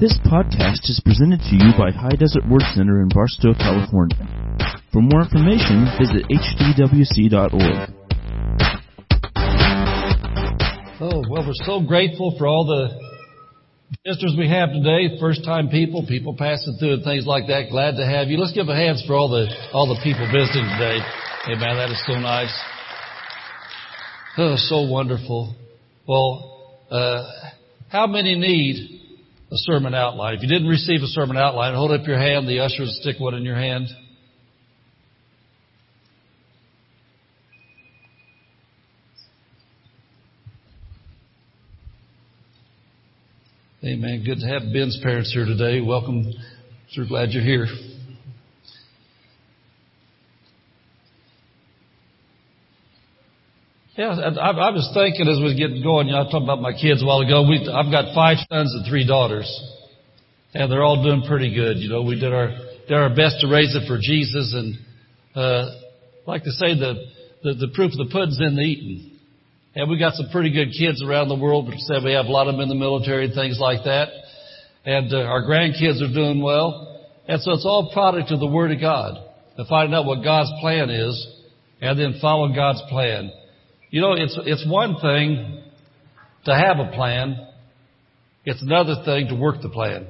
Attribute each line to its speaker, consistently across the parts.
Speaker 1: This podcast is presented to you by High Desert Word Center in Barstow, California. For more information, visit hdwc.org.
Speaker 2: Oh, well, we're so grateful for all the visitors we have today, first time people, people passing through and things like that. Glad to have you. Let's give a hands for all the, all the people visiting today. Hey man, That is so nice. Oh, so wonderful. Well, uh, how many need a sermon outline. If you didn't receive a sermon outline, hold up your hand. The ushers stick one in your hand. Amen. Good to have Ben's parents here today. Welcome. So glad you're here. Yeah, I, I was thinking as we getting going, you know, I talked about my kids a while ago. We, I've got five sons and three daughters, and they're all doing pretty good. You know, we did our did our best to raise it for Jesus, and uh, like to say the, the the proof of the pudding's in the eating. And we got some pretty good kids around the world. But said we have a lot of them in the military and things like that, and uh, our grandkids are doing well. And so it's all product of the Word of God, and finding out what God's plan is, and then follow God's plan. You know, it's, it's one thing to have a plan. It's another thing to work the plan.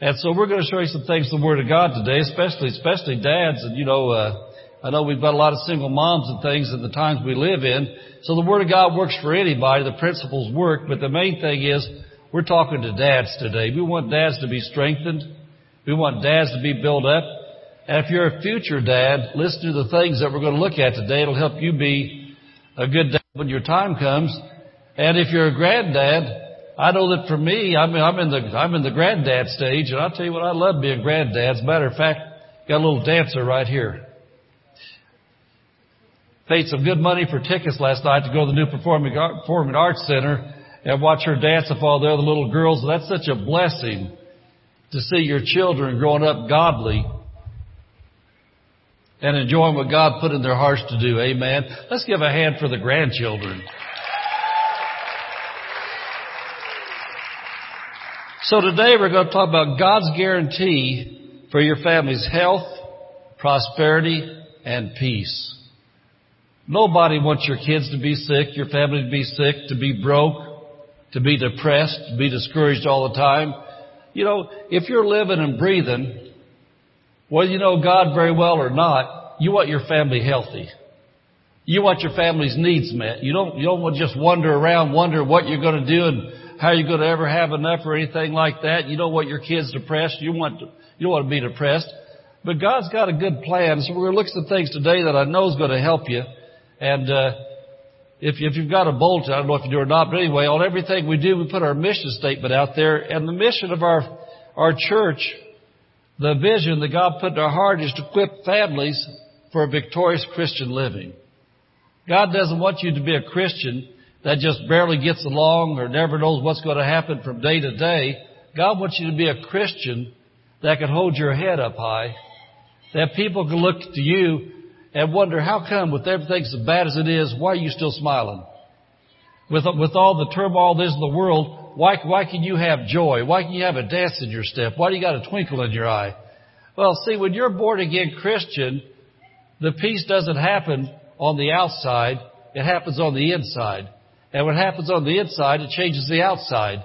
Speaker 2: And so we're going to show you some things from the Word of God today, especially, especially dads. And you know, uh, I know we've got a lot of single moms and things in the times we live in. So the Word of God works for anybody. The principles work. But the main thing is we're talking to dads today. We want dads to be strengthened. We want dads to be built up. And if you're a future dad, listen to the things that we're going to look at today. It'll help you be a good day when your time comes. And if you're a granddad, I know that for me, I'm, I'm in the I'm in the granddad stage, and I'll tell you what, I love being granddad. A matter of fact, got a little dancer right here. Paid some good money for tickets last night to go to the new Performing, Performing Arts Center and watch her dance with all the other little girls. That's such a blessing to see your children growing up godly and enjoying what God put in their hearts to do. Amen. Let's give a hand for the grandchildren. So today we're going to talk about God's guarantee for your family's health, prosperity, and peace. Nobody wants your kids to be sick, your family to be sick, to be broke, to be depressed, to be discouraged all the time. You know, if you're living and breathing, whether you know God very well or not, you want your family healthy. You want your family's needs met. You don't, you don't want to just wander around, wonder what you're going to do and how you're going to ever have enough or anything like that. You don't want your kids depressed. You want, to, you don't want to be depressed. But God's got a good plan. So we're going to look at some things today that I know is going to help you. And, uh, if, if you've got a bulletin, I don't know if you do or not, but anyway, on everything we do, we put our mission statement out there. And the mission of our, our church the vision that God put in our heart is to equip families for a victorious Christian living. God doesn't want you to be a Christian that just barely gets along or never knows what's going to happen from day to day. God wants you to be a Christian that can hold your head up high, that people can look to you and wonder how come with everything as bad as it is, why are you still smiling? With, with all the turmoil there's in the world, why, why can you have joy? Why can you have a dance in your step? Why do you got a twinkle in your eye? Well, see, when you're born again Christian, the peace doesn't happen on the outside. It happens on the inside. And what happens on the inside, it changes the outside.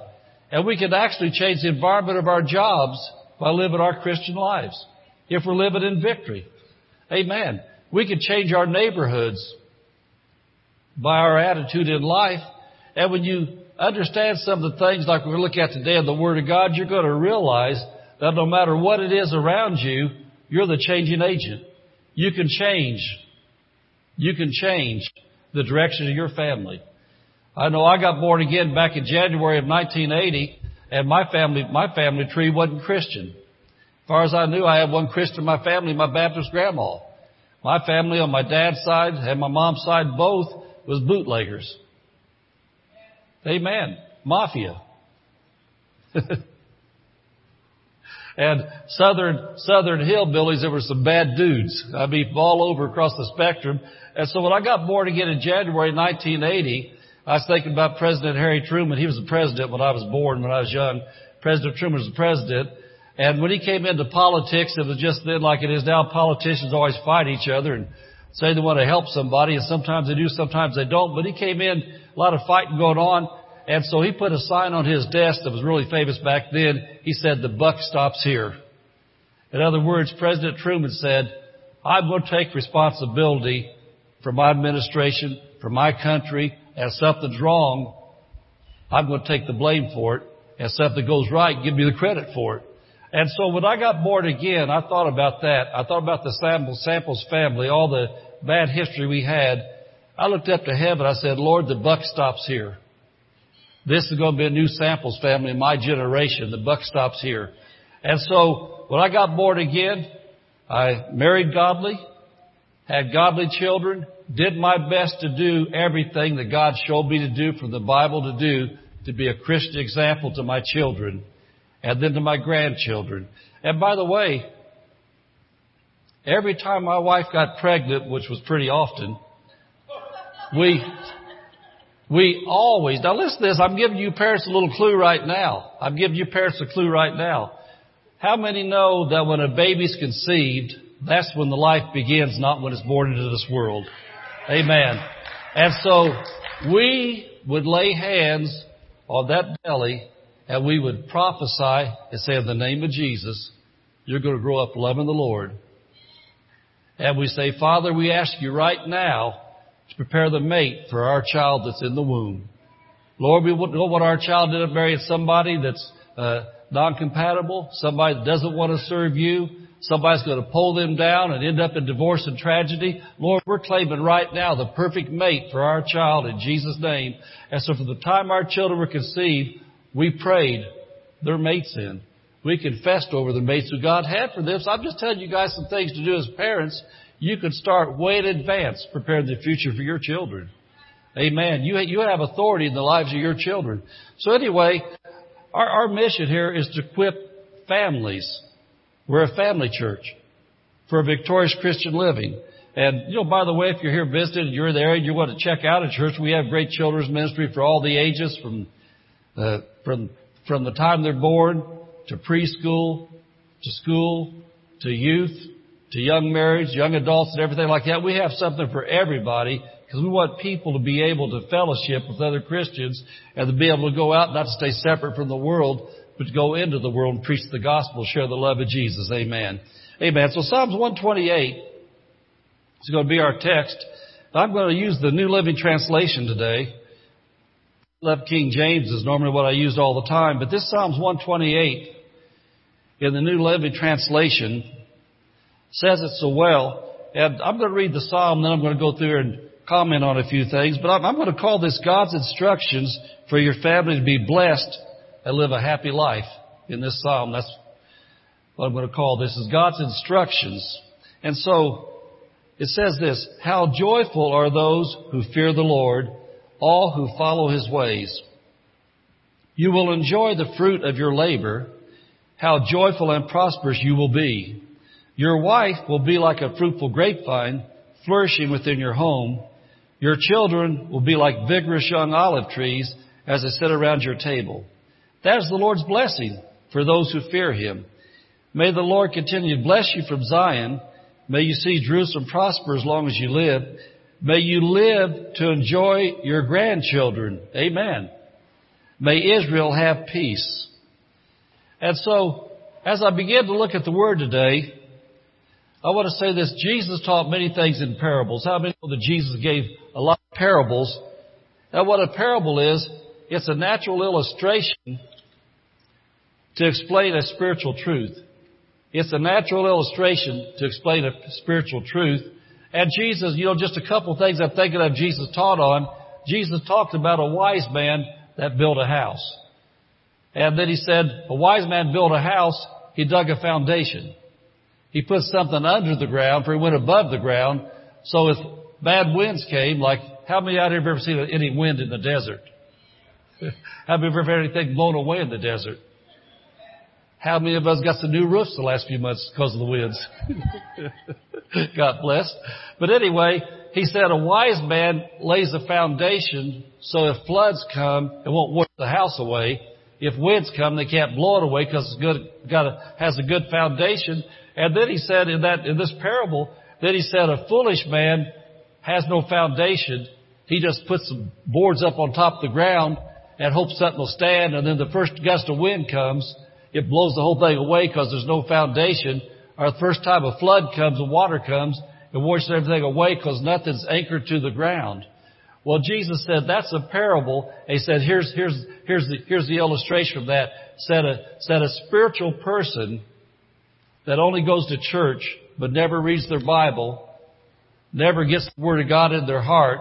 Speaker 2: And we can actually change the environment of our jobs by living our Christian lives. If we're living in victory. Amen. We can change our neighborhoods by our attitude in life. And when you understand some of the things like we're at today in the Word of God, you're going to realize that no matter what it is around you, you're the changing agent. You can change. You can change the direction of your family. I know I got born again back in January of 1980, and my family, my family tree wasn't Christian. As far as I knew, I had one Christian in my family, my Baptist grandma. My family on my dad's side and my mom's side both was bootleggers. Amen. Mafia. and southern southern hillbillies there were some bad dudes i mean all over across the spectrum and so when i got born again in january 1980 i was thinking about president harry truman he was the president when i was born when i was young President Truman was the president. And when he came into politics, it was just then like it is now. Politicians always fight each other and say they want to help somebody, and sometimes they do, sometimes they don't. But he came in, a lot of fighting going on, and so he put a sign on his desk that was really famous back then. He said, the buck stops here. In other words, President Truman said, I'm going to take responsibility for my administration, for my country, and if something's wrong, I'm going to take the blame for it. And if something goes right, give me the credit for it. And so when I got born again, I thought about that. I thought about the Samples family, all the bad history we had. I looked up to heaven. I said, Lord, the buck stops here. This is going to be a new Samples family in my generation. The buck stops here. And so when I got born again, I married godly, had godly children, did my best to do everything that God showed me to do from the Bible to do to be a Christian example to my children and then to my grandchildren. And by the way, every time my wife got pregnant, which was pretty often, we, we always, now listen to this, I'm giving you parents a little clue right now. I'm giving you parents a clue right now. How many know that when a baby's conceived, that's when the life begins, not when it's born into this world? Amen. And so we would lay hands on that belly and we would prophesy and say, in the name of Jesus, you're going to grow up loving the Lord. And we say, Father, we ask you right now to prepare the mate for our child that's in the womb. Lord, we don't want our child to marry somebody that's uh, non-compatible, somebody that doesn't want to serve you, somebody's going to pull them down and end up in divorce and tragedy. Lord, we're claiming right now the perfect mate for our child in Jesus' name. And so from the time our children were conceived, we prayed their mates in. We confessed over the mates who God had for them. So I'm just telling you guys some things to do as parents. You can start way in advance preparing the future for your children. Amen. You, you have authority in the lives of your children. So anyway, our, our mission here is to equip families. We're a family church for a victorious Christian living. And, you know, by the way, if you're here visiting and you're there and you want to check out a church, we have great children's ministry for all the ages from uh, from, from the time they're born to preschool, to school, to youth, to young marriage, young adults and everything like that. We have something for everybody because we want people to be able to fellowship with other Christians and to be able to go out, not to stay separate from the world, but to go into the world and preach the gospel, share the love of Jesus. Amen. Amen. So Psalms 128 is going to be our text. I'm going to use the New Living Translation today left King James is normally what I used all the time, but this Psalms 128 in the New Living Translation says it so well. And I'm going to read the Psalm, then I'm going to go through and comment on a few things, but I'm, going to call this God's instructions for your family to be blessed and live a happy life in this Psalm. That's what I'm going to call this is God's instructions. And so it says this, how joyful are those who fear the Lord all who follow his ways. You will enjoy the fruit of your labor, how joyful and prosperous you will be. Your wife will be like a fruitful grapevine flourishing within your home. Your children will be like vigorous young olive trees as they sit around your table. That is the Lord's blessing for those who fear him. May the Lord continue to bless you from Zion. May you see Jerusalem prosper as long as you live. May you live to enjoy your grandchildren. Amen. May Israel have peace. And so, as I begin to look at the Word today, I want to say this. Jesus taught many things in parables. How many know that Jesus gave a lot of parables? And what a parable is, it's a natural illustration to explain a spiritual truth. It's a natural illustration to explain a spiritual truth. And Jesus, you know, just a couple things I'm thinking of Jesus taught on. Jesus talked about a wise man that built a house. And then he said, a wise man built a house, he dug a foundation. He put something under the ground, for he went above the ground. So if bad winds came, like, how many out here have ever seen any wind in the desert? how many have ever had anything blown away in the desert? How many of us got some new roofs the last few months because of the winds? God bless. But anyway, he said a wise man lays a foundation so if floods come, it won't wash the house away. if winds come, they can't blow it away because it's good, got a, has a good foundation. And then he said in that, in this parable, then he said a foolish man has no foundation. He just puts some boards up on top of the ground and hopes something will stand. And then the first gust of wind comes, it blows the whole thing away because there's no foundation. Or the first time a flood comes, the water comes, it washes everything away because nothing's anchored to the ground. Well, Jesus said that's a parable. He said, here's, here's, here's the, here's the illustration of that. Said a, said a spiritual person that only goes to church but never reads their Bible, never gets the Word of God in their heart,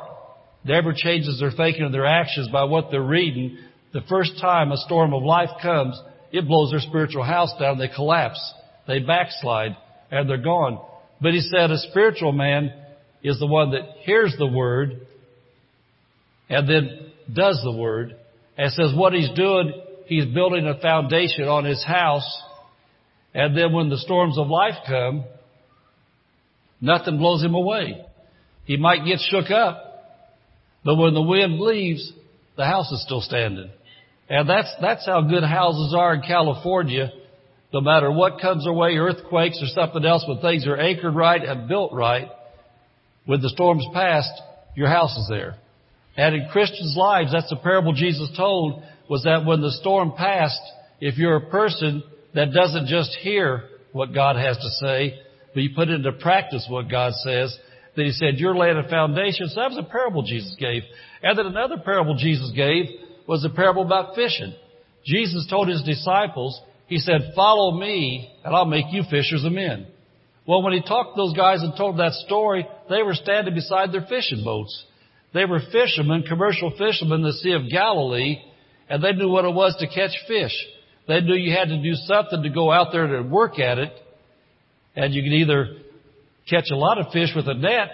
Speaker 2: never changes their thinking and their actions by what they're reading, the first time a storm of life comes, it blows their spiritual house down. They collapse. They backslide and they're gone. But he said a spiritual man is the one that hears the Word and then does the word and says what he's doing, he's building a foundation on his house. And then when the storms of life come, nothing blows him away. He might get shook up, but when the wind leaves, the house is still standing. And that's, that's how good houses are in California. No matter what comes our way, earthquakes or something else, when things are anchored right and built right, when the storm's passed, your house is there. And in Christians' lives, that's the parable Jesus told, was that when the storm passed, if you're a person that doesn't just hear what God has to say, but you put into practice what God says, That he said, you're laying a foundation. So that was a parable Jesus gave. And then another parable Jesus gave was a parable about fishing. Jesus told his disciples, he said, follow me and I'll make you fishers of men. Well, when he talked to those guys and told that story, they were standing beside their fishing boats. They were fishermen, commercial fishermen in the Sea of Galilee, and they knew what it was to catch fish. They knew you had to do something to go out there to work at it, and you could either catch a lot of fish with a net,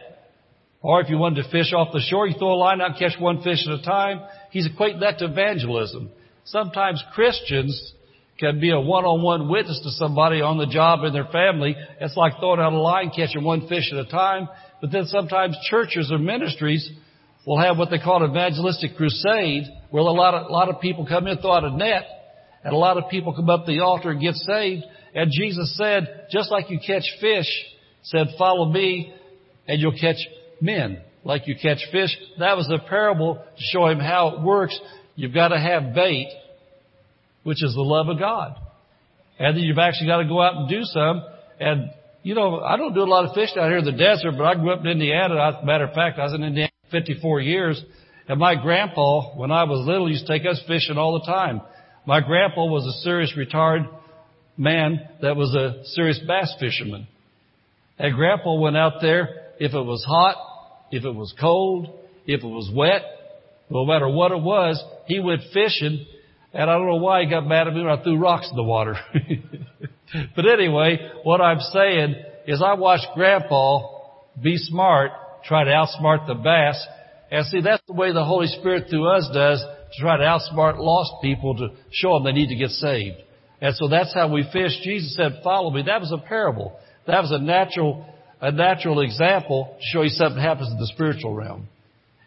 Speaker 2: or if you wanted to fish off the shore, you throw a line out and catch one fish at a time. He's equating that to evangelism. Sometimes Christians can be a one-on-one witness to somebody on the job in their family. It's like throwing out a line, catching one fish at a time. But then sometimes churches or ministries will have what they call an evangelistic crusade, where a lot of, a lot of people come in, throw out a net, and a lot of people come up the altar and get saved. And Jesus said, just like you catch fish, said, follow me, and you'll catch men like you catch fish. That was a parable to show him how it works. You've got to have bait, which is the love of God. And then you've actually got to go out and do some. And, you know, I don't do a lot of fishing out here in the desert, but I grew up in Indiana. As a matter of fact, I was in Indiana 54 years. And my grandpa, when I was little, used to take us fishing all the time. My grandpa was a serious retired man that was a serious bass fisherman. And grandpa went out there, if it was hot, if it was cold, if it was wet, no matter what it was, he went fishing. And I don't know why he got mad at me when I threw rocks in the water. but anyway, what I'm saying is I watched grandpa be smart try to outsmart the bass. And see, that's the way the Holy Spirit through us does to try to outsmart lost people to show them they need to get saved. And so that's how we fish. Jesus said, follow me. That was a parable. That was a natural, a natural example to show you something happens in the spiritual realm.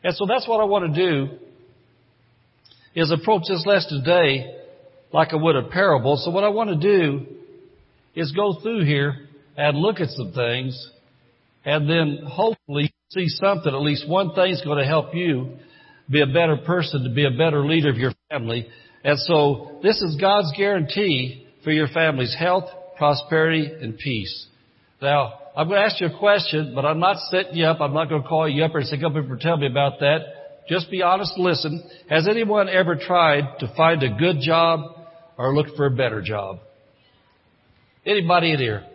Speaker 2: And so that's what I want to do is approach this lesson today like I would a parable. So what I want to do is go through here and look at some things and then hopefully see something, at least one thing's going to help you be a better person, to be a better leader of your family. And so this is God's guarantee for your family's health, prosperity, and peace. Now, I'm going to ask you a question, but I'm not setting you up. I'm not going to call you up and say, come up and tell me about that. Just be honest and listen. Has anyone ever tried to find a good job or look for a better job? Anybody in here?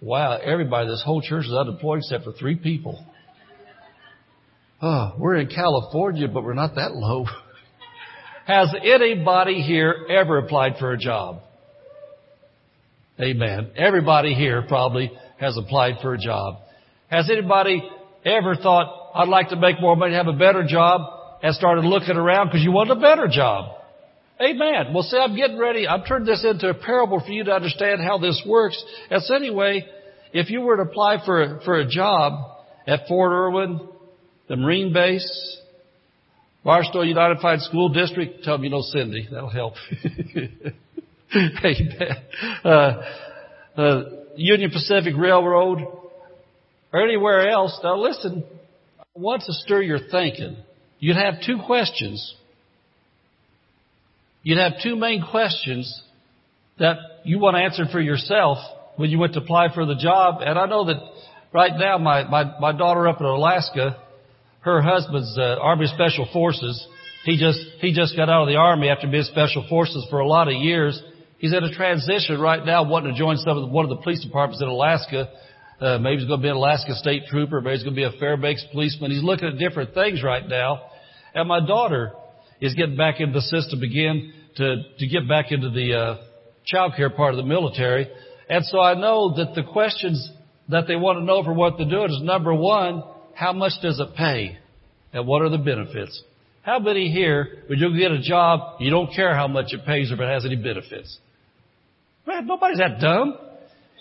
Speaker 2: Wow, everybody, this whole church is unemployed except for three people. Oh, we're in California, but we're not that low. Has anybody here ever applied for a job? Amen. Everybody here probably has applied for a job. Has anybody ever thought, I'd like to make more money, have a better job, and started looking around because you want a better job? Amen. Well, see, I'm getting ready. I'm turning this into a parable for you to understand how this works. And so anyway, if you were to apply for for a job at Fort Irwin, the Marine base, Barstow Unified School District, tell them you know Cindy. That'll help. Amen. Uh, uh, Union Pacific Railroad, or anywhere else. Now listen, I want to stir your thinking. You'd have two questions. You'd have two main questions that you want to answer for yourself when you went to apply for the job. And I know that right now my, my, my daughter up in Alaska, her husband's uh, Army Special Forces. He just, he just got out of the Army after being Special Forces for a lot of years. He's in a transition right now wanting to join some of the, one of the police departments in Alaska. Uh, maybe he's going to be an Alaska State Trooper. Maybe he's going to be a Fairbanks policeman. He's looking at different things right now. And my daughter is getting back into the system again to, to get back into the, uh, child care part of the military. And so I know that the questions that they want to know for what they're doing is number one, how much does it pay? And what are the benefits? How many here, when you get a job, you don't care how much it pays or if it has any benefits? Man, nobody's that dumb.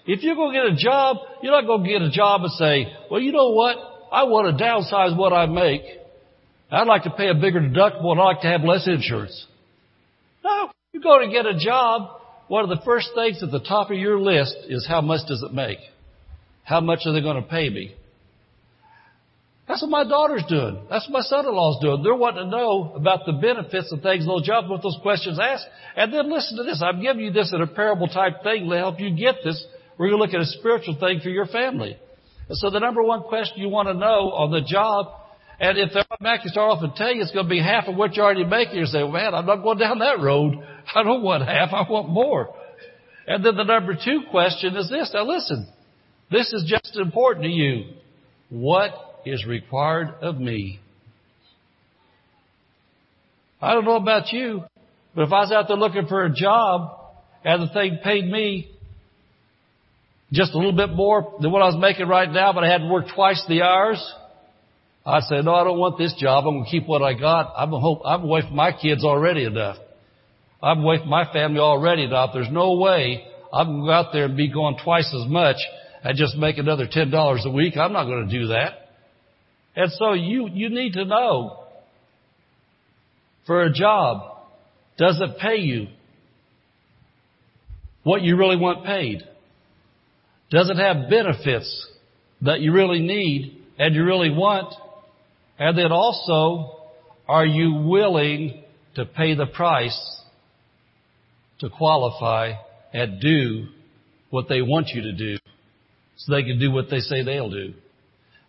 Speaker 2: If you're going to get a job, you're not going to get a job and say, well, you know what? I want to downsize what I make. I'd like to pay a bigger deductible and I'd like to have less insurance. No, you're going to get a job. One of the first things at the top of your list is how much does it make? How much are they going to pay me? That's what my daughter's doing. That's what my son-in-law's doing. They're wanting to know about the benefits and things, those jobs, what those questions ask. And then listen to this. I'm giving you this in a parable type thing to help you get this. We're going to look at a spiritual thing for your family. And so the number one question you want to know on the job, and if they're back to start off and tell you it's going to be half of what you're already making, you say, man, I'm not going down that road. I don't want half. I want more. And then the number two question is this. Now listen, this is just important to you. What is required of me. I don't know about you, but if I was out there looking for a job and the thing paid me just a little bit more than what I was making right now, but I had to work twice the hours, I'd say, no, I don't want this job. I'm going to keep what I got. I'm, hope, I'm away from my kids already enough. I'm away from my family already enough. There's no way I'm going to go out there and be going twice as much and just make another $10 a week. I'm not going to do that. And so you, you need to know for a job, does it pay you what you really want paid? Does it have benefits that you really need and you really want? And then also, are you willing to pay the price to qualify and do what they want you to do so they can do what they say they'll do?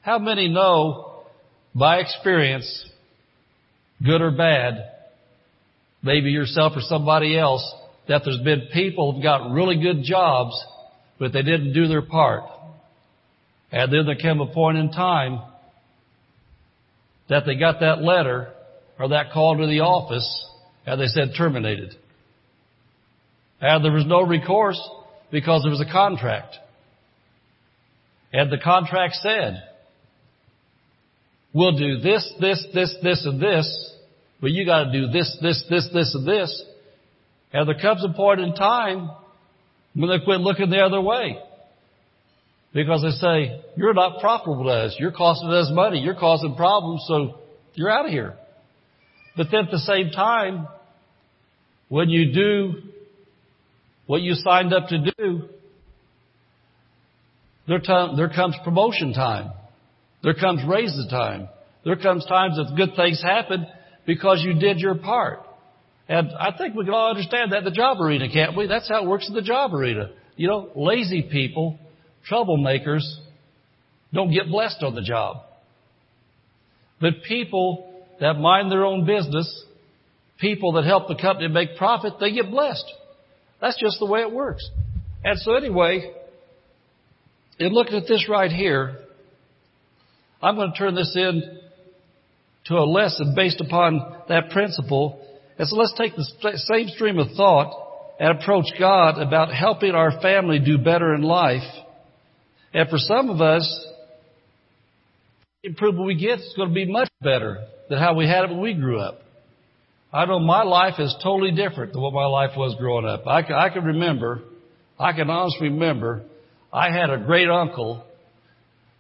Speaker 2: How many know by experience, good or bad, maybe yourself or somebody else, that there's been people who've got really good jobs, but they didn't do their part. And then there came a point in time that they got that letter or that call to the office and they said terminated. And there was no recourse because there was a contract. And the contract said, We'll do this, this, this, this, and this, but you gotta do this, this, this, this, and this. And there comes a point in time when they quit looking the other way. Because they say, you're not profitable to us. You're costing us money. You're causing problems, so you're out of here. But then at the same time, when you do what you signed up to do, there, t- there comes promotion time. There comes raises time. There comes times that good things happen because you did your part. And I think we can all understand that in the job arena, can't we? That's how it works in the job arena. You know, lazy people, troublemakers, don't get blessed on the job. But people that mind their own business, people that help the company make profit, they get blessed. That's just the way it works. And so anyway, in looking at this right here, I'm going to turn this in to a lesson based upon that principle. And so let's take the same stream of thought and approach God about helping our family do better in life. And for some of us, improvement we get is going to be much better than how we had it when we grew up. I know my life is totally different than what my life was growing up. I can, I can remember, I can honestly remember, I had a great uncle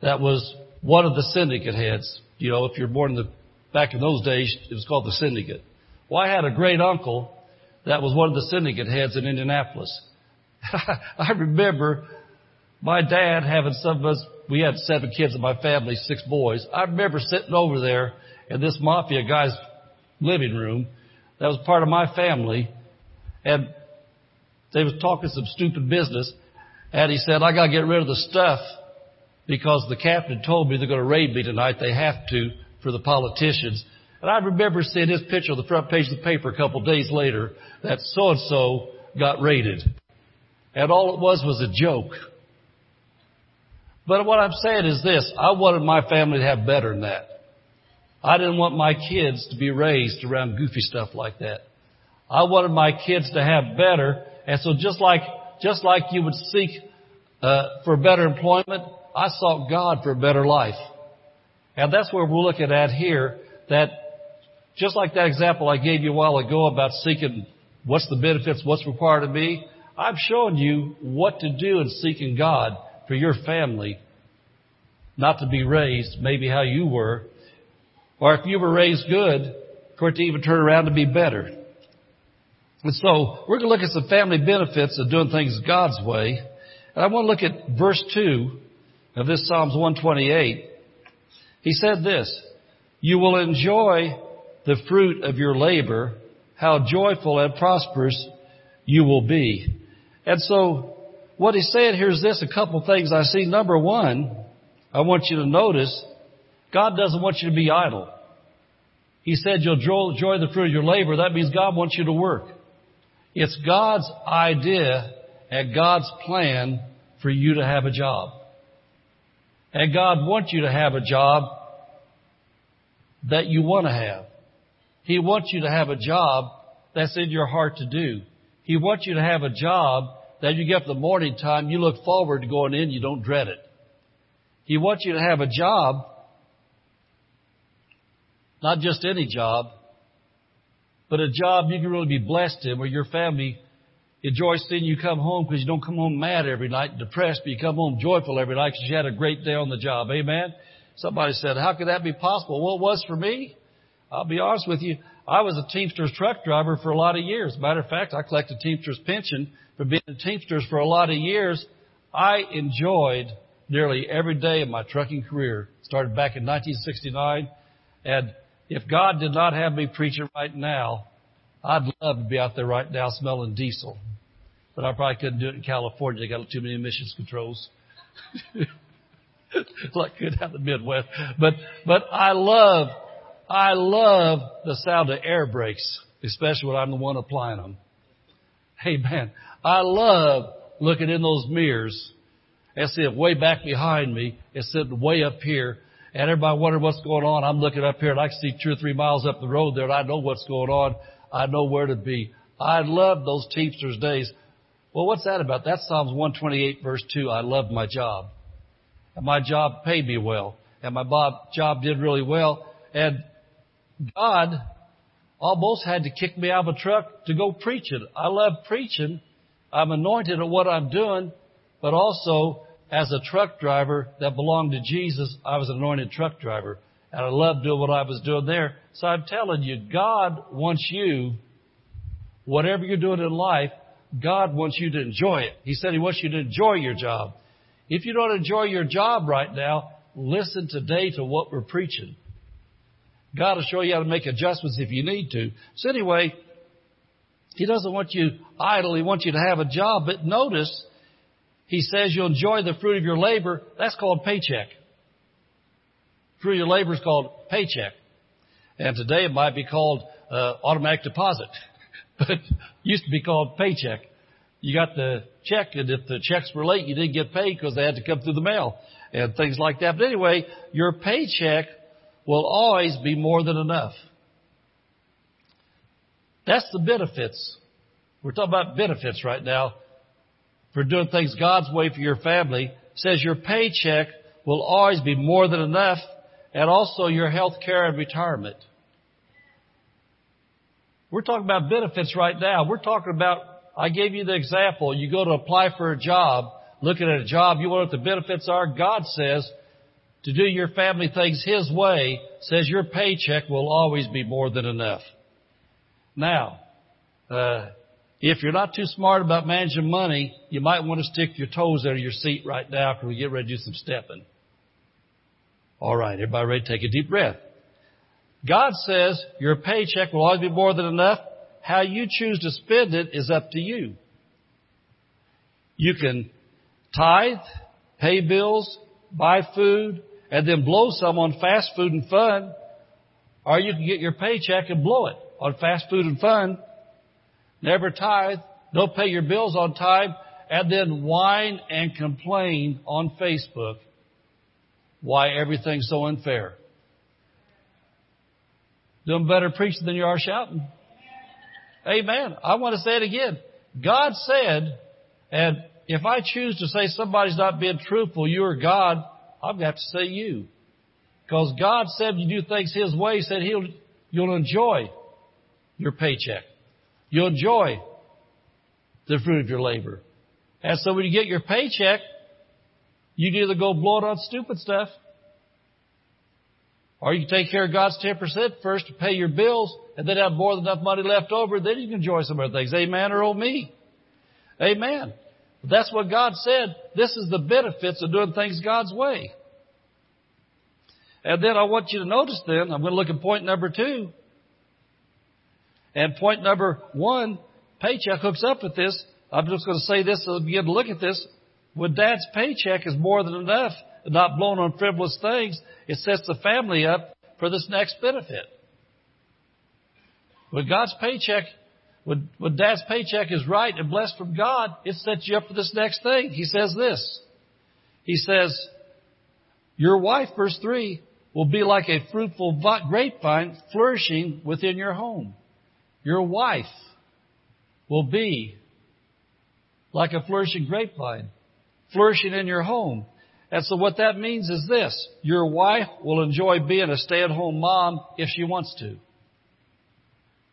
Speaker 2: that was one of the syndicate heads. You know, if you're born in the Back in those days, it was called the syndicate. Well, I had a great uncle that was one of the syndicate heads in Indianapolis. I remember my dad having some of us, we had seven kids in my family, six boys. I remember sitting over there in this mafia guy's living room that was part of my family and they was talking some stupid business and he said, I gotta get rid of the stuff because the captain told me they're gonna raid me tonight. They have to for the politicians. And I remember seeing his picture on the front page of the paper a couple of days later that so and so got raided. And all it was was a joke. But what I'm saying is this, I wanted my family to have better than that. I didn't want my kids to be raised around goofy stuff like that. I wanted my kids to have better, and so just like just like you would seek uh, for better employment, I sought God for a better life, and that's where we're looking at here. That just like that example I gave you a while ago about seeking what's the benefits, what's required of me, I'm showing you what to do in seeking God for your family, not to be raised maybe how you were, or if you were raised good, for it to even turn around to be better. And so we're going to look at some family benefits of doing things God's way. And I want to look at verse 2 of this Psalms 128. He said this, You will enjoy the fruit of your labor, how joyful and prosperous you will be. And so what he's saying here is this, a couple things I see. Number one, I want you to notice God doesn't want you to be idle. He said you'll enjoy the fruit of your labor. That means God wants you to work. It's God's idea and God's plan for you to have a job. And God wants you to have a job that you want to have. He wants you to have a job that's in your heart to do. He wants you to have a job that you get up the morning time, you look forward to going in, you don't dread it. He wants you to have a job, not just any job, but a job you can really be blessed in where your family enjoys seeing you come home because you don't come home mad every night, depressed, but you come home joyful every night because you had a great day on the job. Amen? Somebody said, how could that be possible? Well, it was for me. I'll be honest with you. I was a Teamsters truck driver for a lot of years. Matter of fact, I collected Teamsters pension for being a Teamsters for a lot of years. I enjoyed nearly every day of my trucking career. Started back in 1969 and if God did not have me preaching right now, I'd love to be out there right now smelling diesel. But I probably couldn't do it in California. They got too many emissions controls. like good out the Midwest. But, but I love, I love the sound of air brakes, especially when I'm the one applying them. Hey man, I love looking in those mirrors and seeing way back behind me and sitting way up here and everybody wondering what's going on. I'm looking up here and I can see two or three miles up the road there and I know what's going on. I know where to be. I love those Teamsters days. Well, what's that about? That's Psalms 128 verse 2. I loved my job. And my job paid me well. And my Bob job did really well. And God almost had to kick me out of a truck to go preaching. I love preaching. I'm anointed at what I'm doing, but also as a truck driver that belonged to Jesus, I was an anointed truck driver. And I loved doing what I was doing there. So I'm telling you, God wants you, whatever you're doing in life, God wants you to enjoy it. He said He wants you to enjoy your job. If you don't enjoy your job right now, listen today to what we're preaching. God will show you how to make adjustments if you need to. So anyway, He doesn't want you idle. He wants you to have a job. But notice, he says you'll enjoy the fruit of your labor. That's called paycheck. Fruit of your labor is called paycheck. And today it might be called uh, automatic deposit, but used to be called paycheck. You got the check, and if the checks were late, you didn't get paid because they had to come through the mail and things like that. But anyway, your paycheck will always be more than enough. That's the benefits. We're talking about benefits right now for doing things God's way for your family says your paycheck will always be more than enough and also your health care and retirement. We're talking about benefits right now. We're talking about, I gave you the example. You go to apply for a job, looking at a job, you want what the benefits are. God says to do your family things His way says your paycheck will always be more than enough. Now, uh, if you're not too smart about managing money, you might want to stick your toes under your seat right now because we get ready to do some stepping. All right, everybody ready to take a deep breath. God says your paycheck will always be more than enough. How you choose to spend it is up to you. You can tithe, pay bills, buy food, and then blow some on fast food and fun. Or you can get your paycheck and blow it on fast food and fun. Never tithe. Don't pay your bills on time. And then whine and complain on Facebook why everything's so unfair. Doing better preaching than you are shouting. Amen. I want to say it again. God said, and if I choose to say somebody's not being truthful, you are God, I'm going to have to say you. Because God said you do things His way, He said He'll, you'll enjoy your paycheck. You'll enjoy the fruit of your labor. And so when you get your paycheck, you either go blow it on stupid stuff, or you can take care of God's 10% first to pay your bills, and then have more than enough money left over, then you can enjoy some other things. Amen or oh me. Amen. That's what God said. This is the benefits of doing things God's way. And then I want you to notice then, I'm going to look at point number two. And point number one, paycheck hooks up with this. I'm just going to say this so begin to look at this. When dad's paycheck is more than enough, not blown on frivolous things, it sets the family up for this next benefit. When God's paycheck, when, when dad's paycheck is right and blessed from God, it sets you up for this next thing. He says this. He says, your wife, verse 3, will be like a fruitful grapevine flourishing within your home. Your wife will be like a flourishing grapevine, flourishing in your home. And so what that means is this. Your wife will enjoy being a stay-at-home mom if she wants to.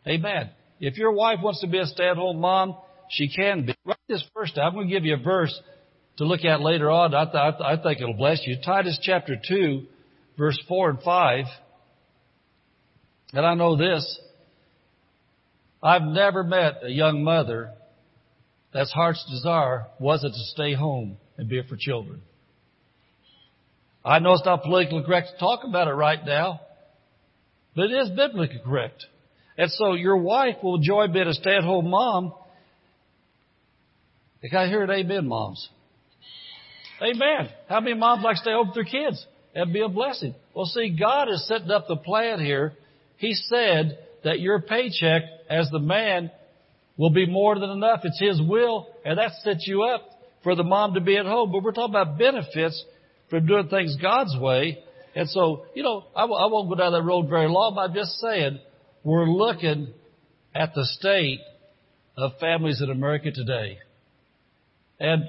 Speaker 2: Amen. If your wife wants to be a stay-at-home mom, she can be. Write this first down. I'm going to give you a verse to look at later on. I, th- I think it'll bless you. Titus chapter 2, verse 4 and 5. And I know this. I've never met a young mother that's heart's desire wasn't to stay home and be for children. I know it's not politically correct to talk about it right now, but it is biblically correct. And so your wife will enjoy being a stay-at-home mom. Can I hear an amen, moms? Amen. How many moms like to stay home with their kids? That'd be a blessing. Well, see, God is setting up the plan here. He said that your paycheck as the man will be more than enough. It's His will, and that sets you up for the mom to be at home. But we're talking about benefits from doing things God's way. And so, you know, I w- I won't go down that road very long, but I'm just saying, we're looking at the state of families in America today. And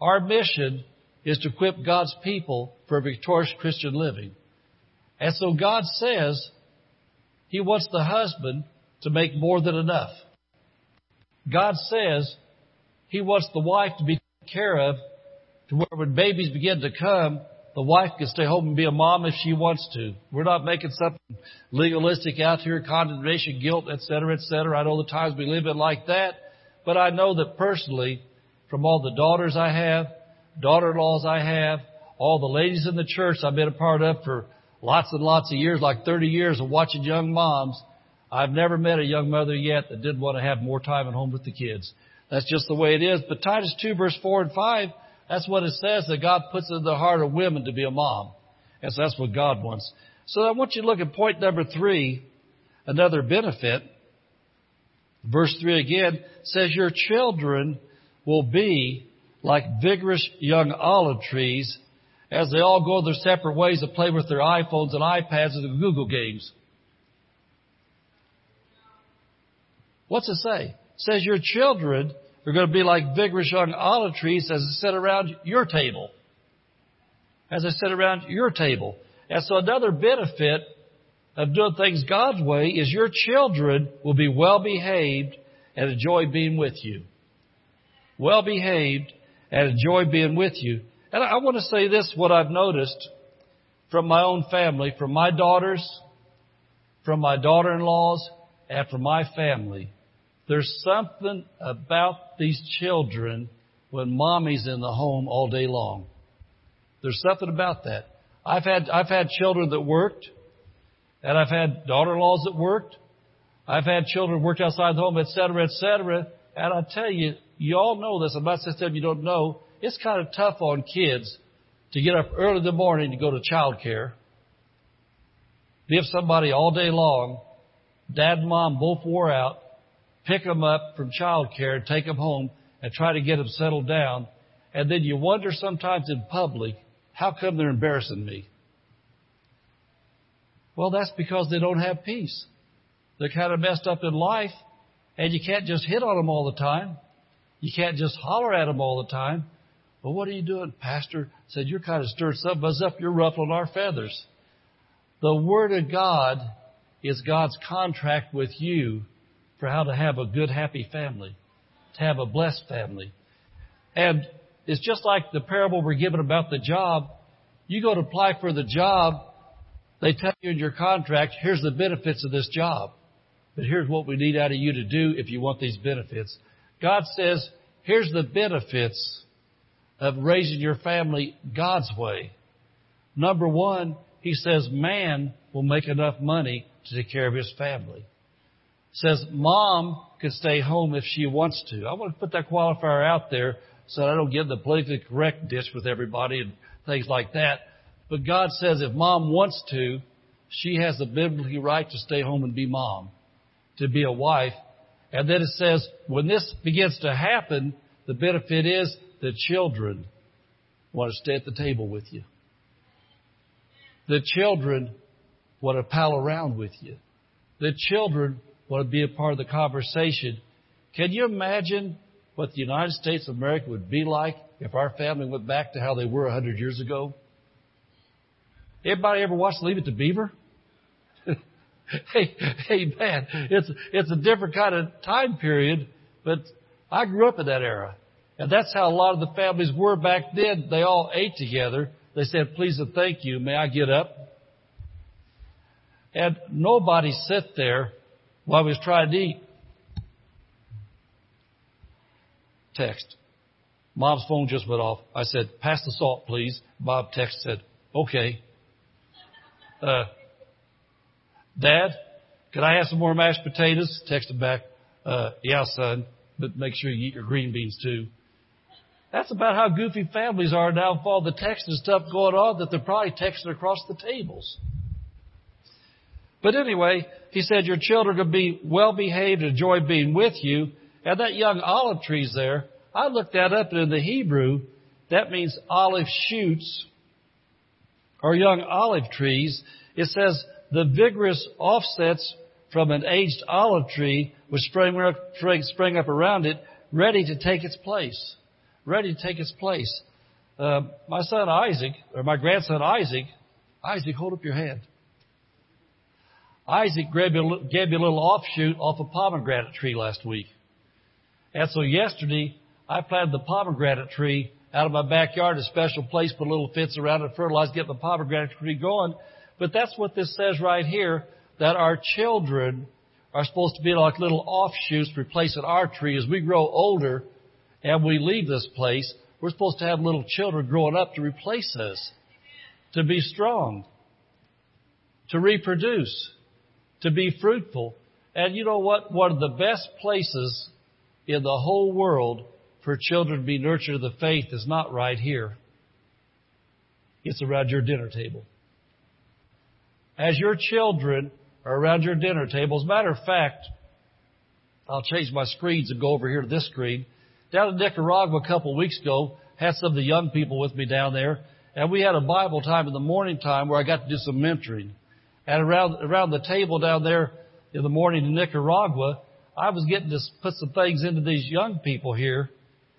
Speaker 2: our mission is to equip God's people for victorious Christian living. And so God says He wants the husband to make more than enough. God says He wants the wife to be taken care of to where when babies begin to come, the wife can stay home and be a mom if she wants to. We're not making something legalistic out here, condemnation, guilt, etc., etc. I know the times we live in like that, but I know that personally, from all the daughters I have, daughter-in-laws I have, all the ladies in the church I've been a part of for lots and lots of years, like 30 years of watching young moms, I've never met a young mother yet that didn't want to have more time at home with the kids. That's just the way it is. But Titus 2 verse 4 and 5 that's what it says that God puts in the heart of women to be a mom. And so that's what God wants. So I want you to look at point number three, another benefit. Verse three again says your children will be like vigorous young olive trees as they all go their separate ways to play with their iPhones and iPads and the Google games. What's it say? It says your children they're going to be like vigorous young olive trees as they sit around your table. As they sit around your table. And so another benefit of doing things God's way is your children will be well behaved and enjoy being with you. Well behaved and enjoy being with you. And I want to say this, what I've noticed. from my own family, from my daughters, from my daughter-in-laws, and from my family. There's something about these children when mommy's in the home all day long. There's something about that. I've had, I've had children that worked, and I've had daughter-in-laws that worked. I've had children worked outside the home, et cetera, et cetera. And I tell you, you all know this. I'm not saying you don't know. It's kind of tough on kids to get up early in the morning to go to child care. Be with somebody all day long. Dad and mom both wore out. Pick them up from child care take them home and try to get them settled down. And then you wonder sometimes in public, how come they're embarrassing me? Well, that's because they don't have peace. They're kind of messed up in life, and you can't just hit on them all the time. You can't just holler at them all the time. Well, what are you doing? Pastor said, You're kind of stirring some of us up. You're ruffling our feathers. The Word of God is God's contract with you for how to have a good, happy family, to have a blessed family. And it's just like the parable we're given about the job. You go to apply for the job, they tell you in your contract, here's the benefits of this job. But here's what we need out of you to do if you want these benefits. God says, here's the benefits of raising your family God's way. Number one, He says man will make enough money to take care of his family. Says mom can stay home if she wants to. I want to put that qualifier out there so I don't get the politically correct ditch with everybody and things like that. But God says if mom wants to, she has the biblical right to stay home and be mom, to be a wife. And then it says when this begins to happen, the benefit is the children want to stay at the table with you. The children want to pal around with you. The children want to be a part of the conversation. Can you imagine what the United States of America would be like if our family went back to how they were a hundred years ago? Everybody ever watched Leave It to Beaver? hey, hey, man, it's it's a different kind of time period, but I grew up in that era. And that's how a lot of the families were back then. They all ate together. They said, please and thank you. May I get up? And nobody sat there we was trying to eat. Text. Mom's phone just went off. I said, pass the salt, please. Bob text said, okay. Uh, Dad, could I have some more mashed potatoes? Texted back, uh, yeah, son, but make sure you eat your green beans too. That's about how goofy families are now with all the text and stuff going on that they're probably texting across the tables. But anyway, he said, your children can be well behaved and enjoy being with you. And that young olive tree's there. I looked that up and in the Hebrew, that means olive shoots or young olive trees. It says the vigorous offsets from an aged olive tree which spring up, up around it, ready to take its place ready to take its place. Uh, my son Isaac, or my grandson Isaac, Isaac, hold up your hand. Isaac gave me, a, little offshoot off a pomegranate tree last week. And so yesterday, I planted the pomegranate tree out of my backyard, a special place, put a little fence around it, fertilized, get the pomegranate tree going. But that's what this says right here, that our children are supposed to be like little offshoots replacing our tree. As we grow older, and we leave this place, we're supposed to have little children growing up to replace us, to be strong, to reproduce, to be fruitful. And you know what? One of the best places in the whole world for children to be nurtured in the faith is not right here. It's around your dinner table. As your children are around your dinner table, as a matter of fact, I'll change my screens and go over here to this screen. Down in Nicaragua a couple of weeks ago, had some of the young people with me down there, and we had a Bible time in the morning time where I got to do some mentoring. And around around the table down there in the morning in Nicaragua, I was getting to put some things into these young people here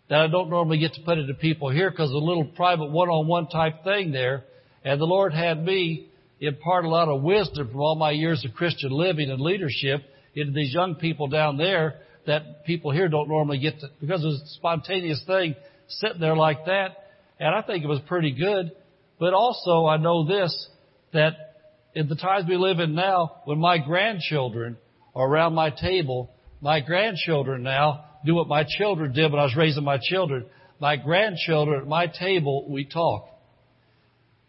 Speaker 2: that I don't normally get to put into people here because a little private one-on-one type thing there. And the Lord had me impart a lot of wisdom from all my years of Christian living and leadership into these young people down there that people here don't normally get to, because it was a spontaneous thing sitting there like that. And I think it was pretty good. But also I know this, that in the times we live in now, when my grandchildren are around my table, my grandchildren now do what my children did when I was raising my children. My grandchildren at my table, we talk.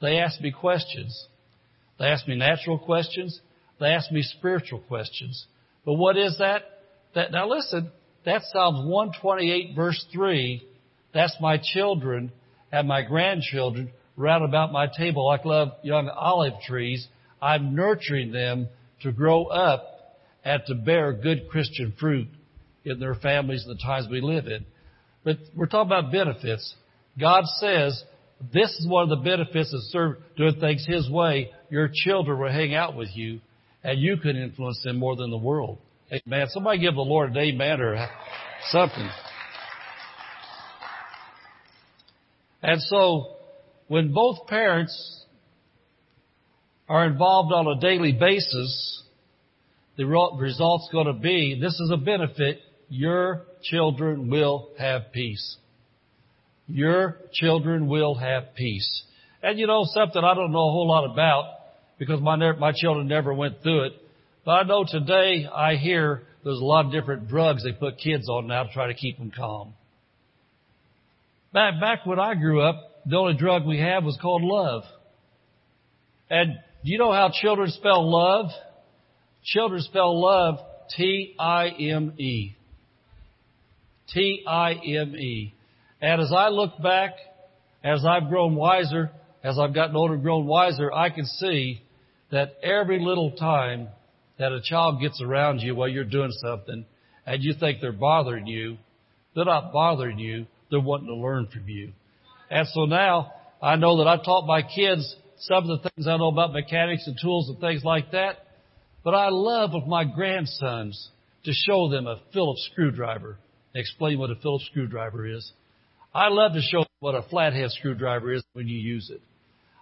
Speaker 2: They ask me questions. They ask me natural questions. They ask me spiritual questions. But what is that? that now listen, that's Psalms 128 verse 3. That's my children and my grandchildren round about my table like love young olive trees. I'm nurturing them to grow up and to bear good Christian fruit in their families and the times we live in. But we're talking about benefits. God says this is one of the benefits of serve, doing things His way. Your children will hang out with you and you can influence them more than the world. Amen. Somebody give the Lord an amen or something. And so, when both parents are involved on a daily basis, the result's going to be, this is a benefit, your children will have peace. Your children will have peace. And you know something I don't know a whole lot about because my, my children never went through it. But I know today I hear there's a lot of different drugs they put kids on now to try to keep them calm. Back, back when I grew up, the only drug we had was called love. And do you know how children spell love? Children spell love T-I-M-E. T-I-M-E. And as I look back, as I've grown wiser, as I've gotten older grown wiser, I can see that every little time that a child gets around you while you're doing something and you think they're bothering you, they're not bothering you, they're wanting to learn from you. And so now I know that I taught my kids some of the things I know about mechanics and tools and things like that. But I love of my grandsons to show them a Phillips screwdriver, explain what a Phillips screwdriver is. I love to show them what a flathead screwdriver is when you use it.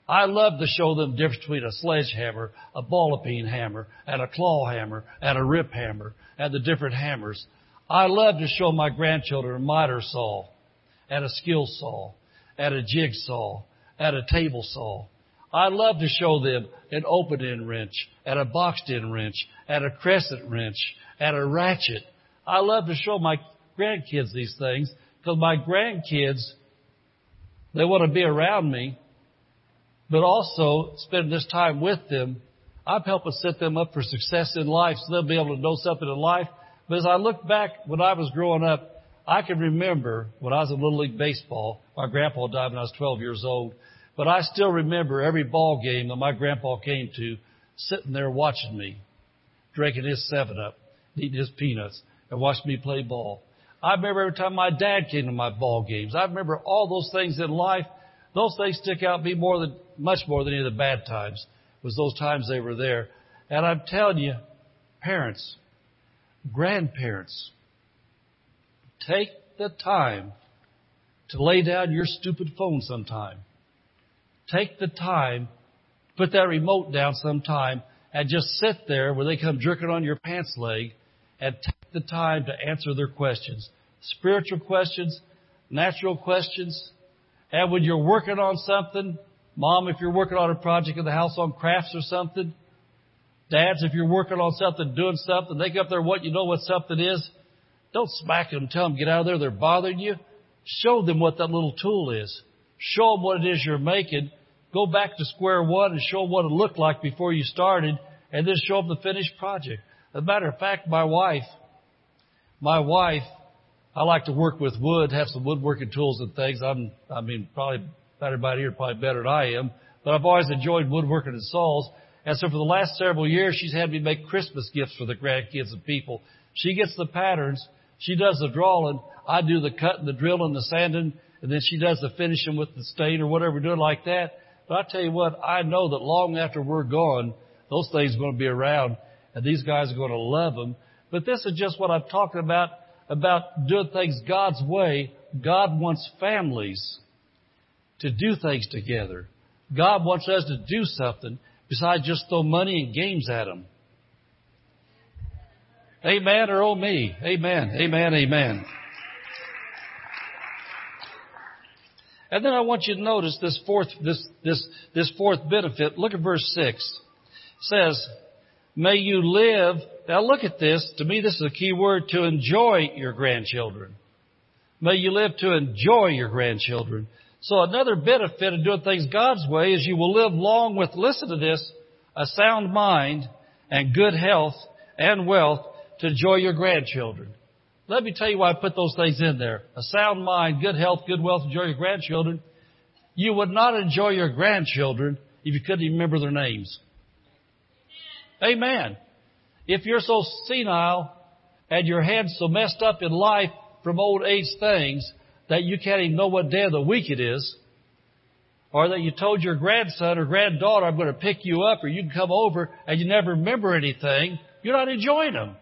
Speaker 2: I love to show them the difference between a sledgehammer, a ball peen hammer, and a claw hammer, and a rip hammer, and the different hammers. I love to show my grandchildren a miter saw, and a skill saw, and a jigsaw, and a table saw. I love to show them an open end wrench, and a boxed end wrench, and a crescent wrench, and a ratchet. I love to show my grandkids these things because my grandkids, they want to be around me but also spend this time with them. I'm helping set them up for success in life so they'll be able to know something in life. But as I look back when I was growing up, I can remember when I was in Little League Baseball, my grandpa died when I was 12 years old, but I still remember every ball game that my grandpa came to sitting there watching me, drinking his 7-Up, eating his peanuts, and watching me play ball. I remember every time my dad came to my ball games. I remember all those things in life those things stick out me more than, much more than any of the bad times, was those times they were there. And I'm telling you, parents, grandparents, take the time to lay down your stupid phone sometime. Take the time, put that remote down sometime, and just sit there where they come jerking on your pants leg and take the time to answer their questions. Spiritual questions, natural questions, and when you're working on something, mom, if you're working on a project in the house on crafts or something, dads, if you're working on something, doing something, they get up there what you know what something is. Don't smack them, tell them get out of there, they're bothering you. Show them what that little tool is. Show them what it is you're making. Go back to square one and show what it looked like before you started and then show them the finished project. As a matter of fact, my wife, my wife I like to work with wood, have some woodworking tools and things. I'm, I mean, probably about everybody here probably better than I am, but I've always enjoyed woodworking and saws. And so for the last several years, she's had me make Christmas gifts for the grandkids and people. She gets the patterns. She does the drawing. I do the cutting, the drilling, the sanding, and then she does the finishing with the stain or whatever doing like that. But I tell you what, I know that long after we're gone, those things are going to be around and these guys are going to love them. But this is just what I'm talking about about doing things God's way, God wants families to do things together. God wants us to do something besides just throw money and games at them. Amen or oh me. Amen. Amen. Amen. And then I want you to notice this fourth, this, this, this fourth benefit. Look at verse 6. It says, May you live. Now look at this. To me, this is a key word to enjoy your grandchildren. May you live to enjoy your grandchildren. So another benefit of doing things God's way is you will live long with, listen to this, a sound mind and good health and wealth to enjoy your grandchildren. Let me tell you why I put those things in there. A sound mind, good health, good wealth, enjoy your grandchildren. You would not enjoy your grandchildren if you couldn't even remember their names. Amen. If you're so senile and your head's so messed up in life from old age things that you can't even know what day of the week it is, or that you told your grandson or granddaughter, I'm going to pick you up or you can come over and you never remember anything, you're not enjoying them.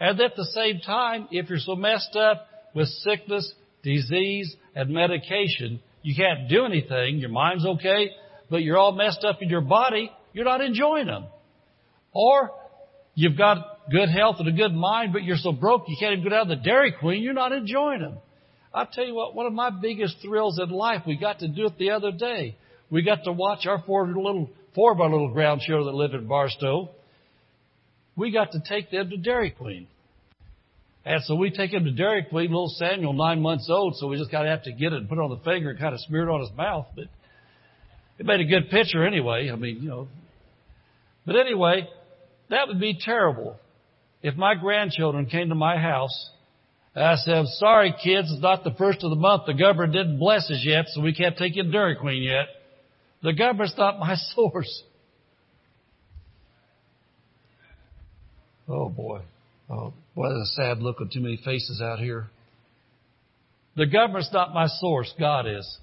Speaker 2: And at the same time, if you're so messed up with sickness, disease, and medication, you can't do anything, your mind's okay, but you're all messed up in your body, you're not enjoying them. Or you've got good health and a good mind, but you're so broke you can't even go down to the Dairy Queen, you're not enjoying them. I'll tell you what, one of my biggest thrills in life, we got to do it the other day. We got to watch our four little, four of our little grandchildren that live in Barstow we got to take them to Dairy Queen. And so we take him to Dairy Queen, little Samuel, nine months old, so we just got to have to get it and put it on the finger and kind of smear it on his mouth. But it made a good picture anyway. I mean, you know. But anyway, that would be terrible if my grandchildren came to my house and I said, sorry kids, it's not the first of the month. The government didn't bless us yet, so we can't take you to Dairy Queen yet. The government's not my source. Oh boy. Oh, boy, a sad look on too many faces out here. The government's not my source. God is.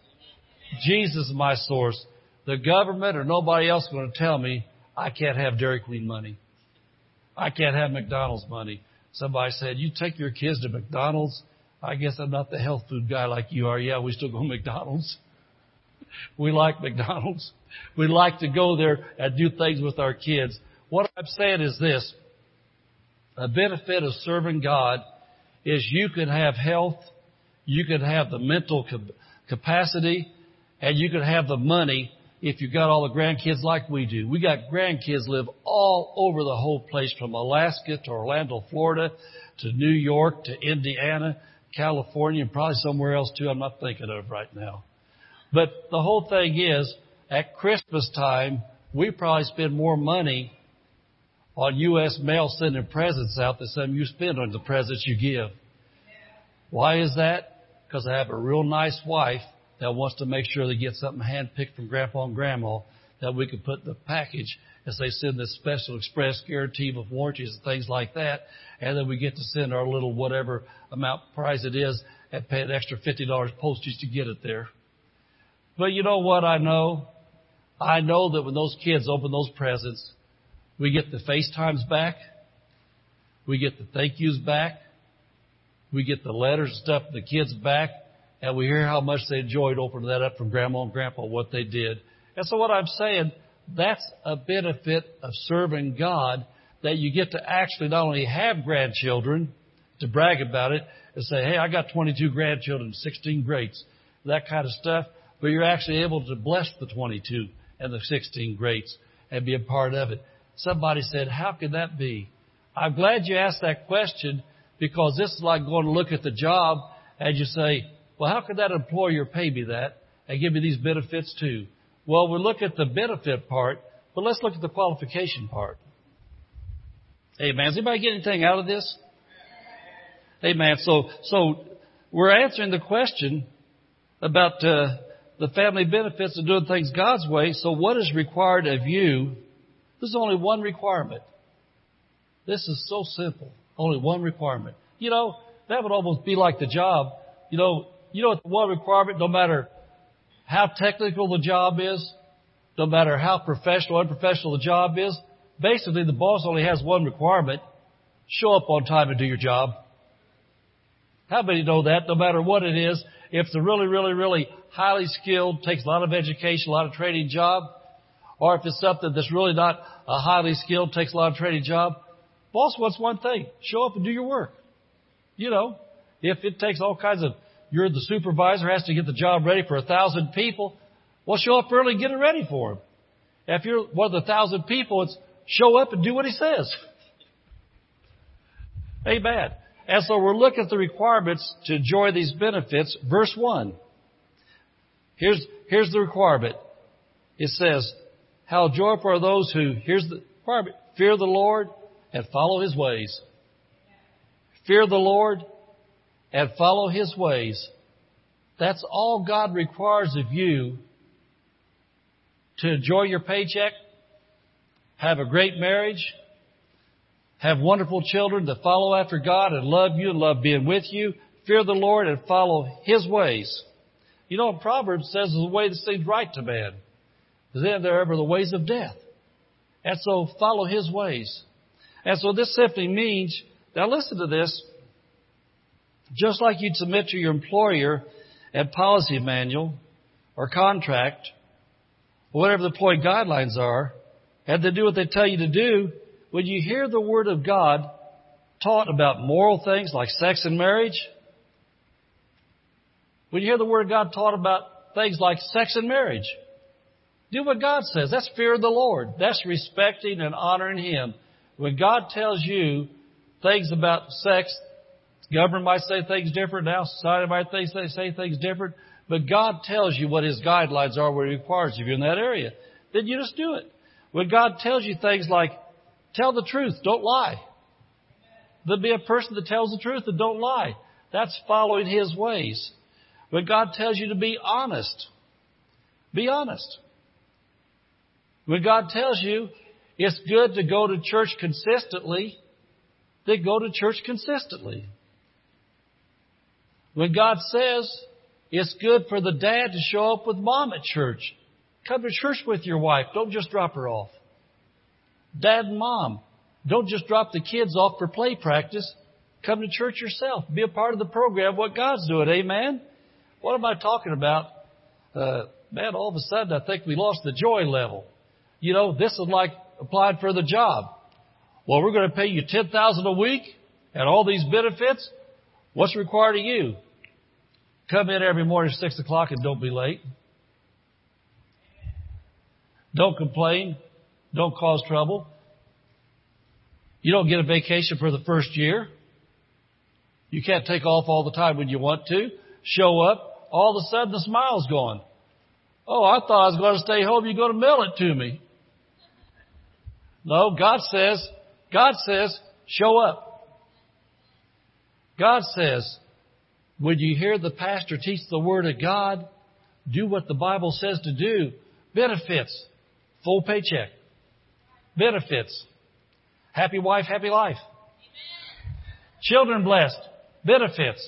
Speaker 2: Jesus is my source. The government or nobody else is going to tell me I can't have Dairy Queen money. I can't have McDonald's money. Somebody said, you take your kids to McDonald's. I guess I'm not the health food guy like you are. Yeah, we still go to McDonald's. We like McDonald's. We like to go there and do things with our kids. What I'm saying is this a benefit of serving God is you can have health, you can have the mental capacity, and you can have the money if you've got all the grandkids like we do. We got grandkids live all over the whole place from Alaska to Orlando, Florida, to New York, to Indiana, California, and probably somewhere else too I'm not thinking of right now. But the whole thing is, at Christmas time, we probably spend more money on U.S. mail sending presents out than some you spend on the presents you give. Why is that? Because I have a real nice wife that wants to make sure they get something handpicked from Grandpa and Grandma that we can put in the package as they send this special express guarantee with warranties and things like that. And then we get to send our little whatever amount price it is and pay an extra $50 postage to get it there. But you know what I know? I know that when those kids open those presents, we get the FaceTimes back. We get the thank yous back. We get the letters and stuff the kids back. And we hear how much they enjoyed opening that up from grandma and grandpa, what they did. And so what I'm saying, that's a benefit of serving God that you get to actually not only have grandchildren to brag about it and say, hey, I got 22 grandchildren, 16 greats, that kind of stuff, but you're actually able to bless the 22 and the 16 greats and be a part of it. Somebody said, How could that be? I'm glad you asked that question because this is like going to look at the job and you say, Well, how could that employer pay me that and give me these benefits too? Well, we look at the benefit part, but let's look at the qualification part. Man, does anybody get anything out of this? Man, so so we're answering the question about uh, the family benefits of doing things God's way. So what is required of you there's only one requirement. This is so simple. Only one requirement. You know, that would almost be like the job. You know, you know what the one requirement, no matter how technical the job is, no matter how professional or unprofessional the job is, basically the boss only has one requirement. Show up on time and do your job. How many know that? No matter what it is, if a really, really, really highly skilled, takes a lot of education, a lot of training job, or if it's something that's really not a highly skilled, takes a lot of training job, boss wants one thing. Show up and do your work. You know, if it takes all kinds of you're the supervisor, has to get the job ready for a thousand people. Well, show up early and get it ready for him. If you're one of the thousand people, it's show up and do what he says. Amen. And so we're looking at the requirements to enjoy these benefits. Verse 1. Here's, here's the requirement. It says, How joyful are those who, here's the fear the Lord and follow His ways. Fear the Lord and follow His ways. That's all God requires of you to enjoy your paycheck, have a great marriage, have wonderful children that follow after God and love you and love being with you. Fear the Lord and follow His ways. You know, Proverbs says the way that seems right to man. Then there are ever the ways of death. And so follow His ways. And so this simply means, now listen to this, just like you'd submit to your employer a policy manual or contract, or whatever the employee guidelines are, and to do what they tell you to do, when you hear the Word of God taught about moral things like sex and marriage, when you hear the Word of God taught about things like sex and marriage, do what God says. That's fear of the Lord. That's respecting and honoring Him. When God tells you things about sex, government might say things different now, society might say, say things different, but God tells you what His guidelines are, what He requires of you in that area. Then you just do it. When God tells you things like, tell the truth, don't lie. There'll be a person that tells the truth and don't lie. That's following His ways. When God tells you to be honest, be honest. When God tells you it's good to go to church consistently, then go to church consistently. When God says it's good for the dad to show up with mom at church, come to church with your wife. Don't just drop her off. Dad and mom, don't just drop the kids off for play practice. Come to church yourself. Be a part of the program, what God's doing. Amen? What am I talking about? Uh, man, all of a sudden I think we lost the joy level. You know, this is like applying for the job. Well, we're going to pay you 10000 a week and all these benefits. What's required of you? Come in every morning at 6 o'clock and don't be late. Don't complain. Don't cause trouble. You don't get a vacation for the first year. You can't take off all the time when you want to. Show up all of a sudden the smile's gone. Oh, I thought I was going to stay home. You're going to mail it to me. No, God says, God says, show up. God says, when you hear the pastor teach the Word of God, do what the Bible says to do. Benefits. Full paycheck. Benefits. Happy wife, happy life. Amen. Children blessed. Benefits.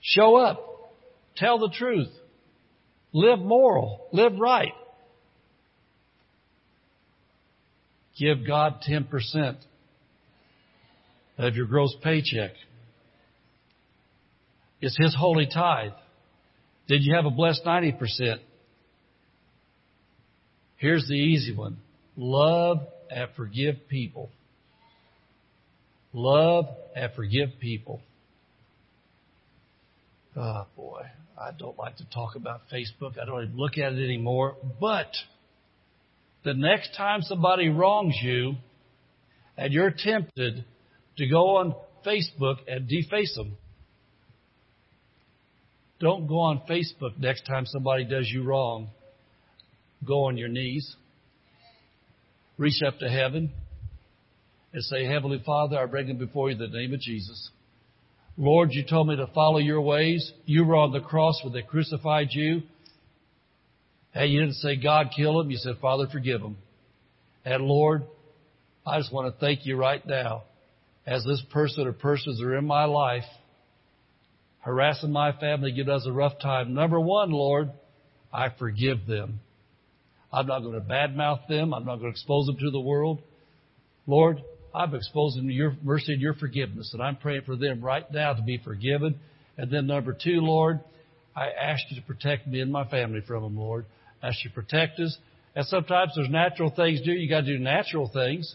Speaker 2: Show up. Tell the truth. Live moral. Live right. Give God 10% of your gross paycheck. It's His holy tithe. Did you have a blessed 90%? Here's the easy one. Love and forgive people. Love and forgive people. Oh boy. I don't like to talk about Facebook. I don't even look at it anymore. But the next time somebody wrongs you and you're tempted to go on Facebook and deface them, don't go on Facebook next time somebody does you wrong. Go on your knees. Reach up to heaven and say, Heavenly Father, I bring them before you in the name of Jesus. Lord, you told me to follow your ways. You were on the cross when they crucified you. And you didn't say, God, kill him. You said, Father, forgive him. And Lord, I just want to thank you right now as this person or persons are in my life, harassing my family, giving us a rough time. Number one, Lord, I forgive them. I'm not going to badmouth them. I'm not going to expose them to the world. Lord, I'm exposing your mercy and your forgiveness, and I'm praying for them right now to be forgiven. And then number two, Lord, I ask you to protect me and my family from them, Lord. Ask you protect us. And sometimes there's natural things do. You got to do natural things.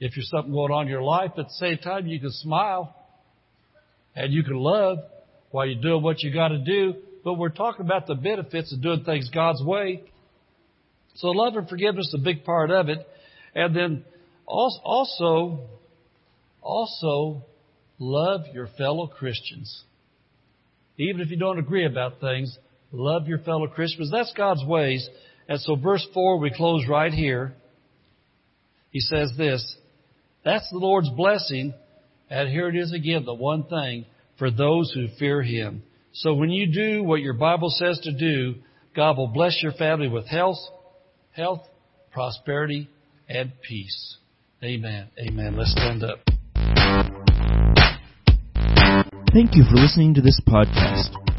Speaker 2: If there's something going on in your life, at the same time, you can smile and you can love. while you're doing what you got to do, but we're talking about the benefits of doing things God's way. So love and forgiveness is a big part of it. And then also, also love your fellow Christians. Even if you don't agree about things, love your fellow Christians. That's God's ways. And so verse 4, we close right here. He says this, that's the Lord's blessing. And here it is again, the one thing for those who fear Him. So when you do what your Bible says to do, God will bless your family with health, health, prosperity, and peace. Amen. Amen. Let's stand up.
Speaker 1: Thank you for listening to this podcast.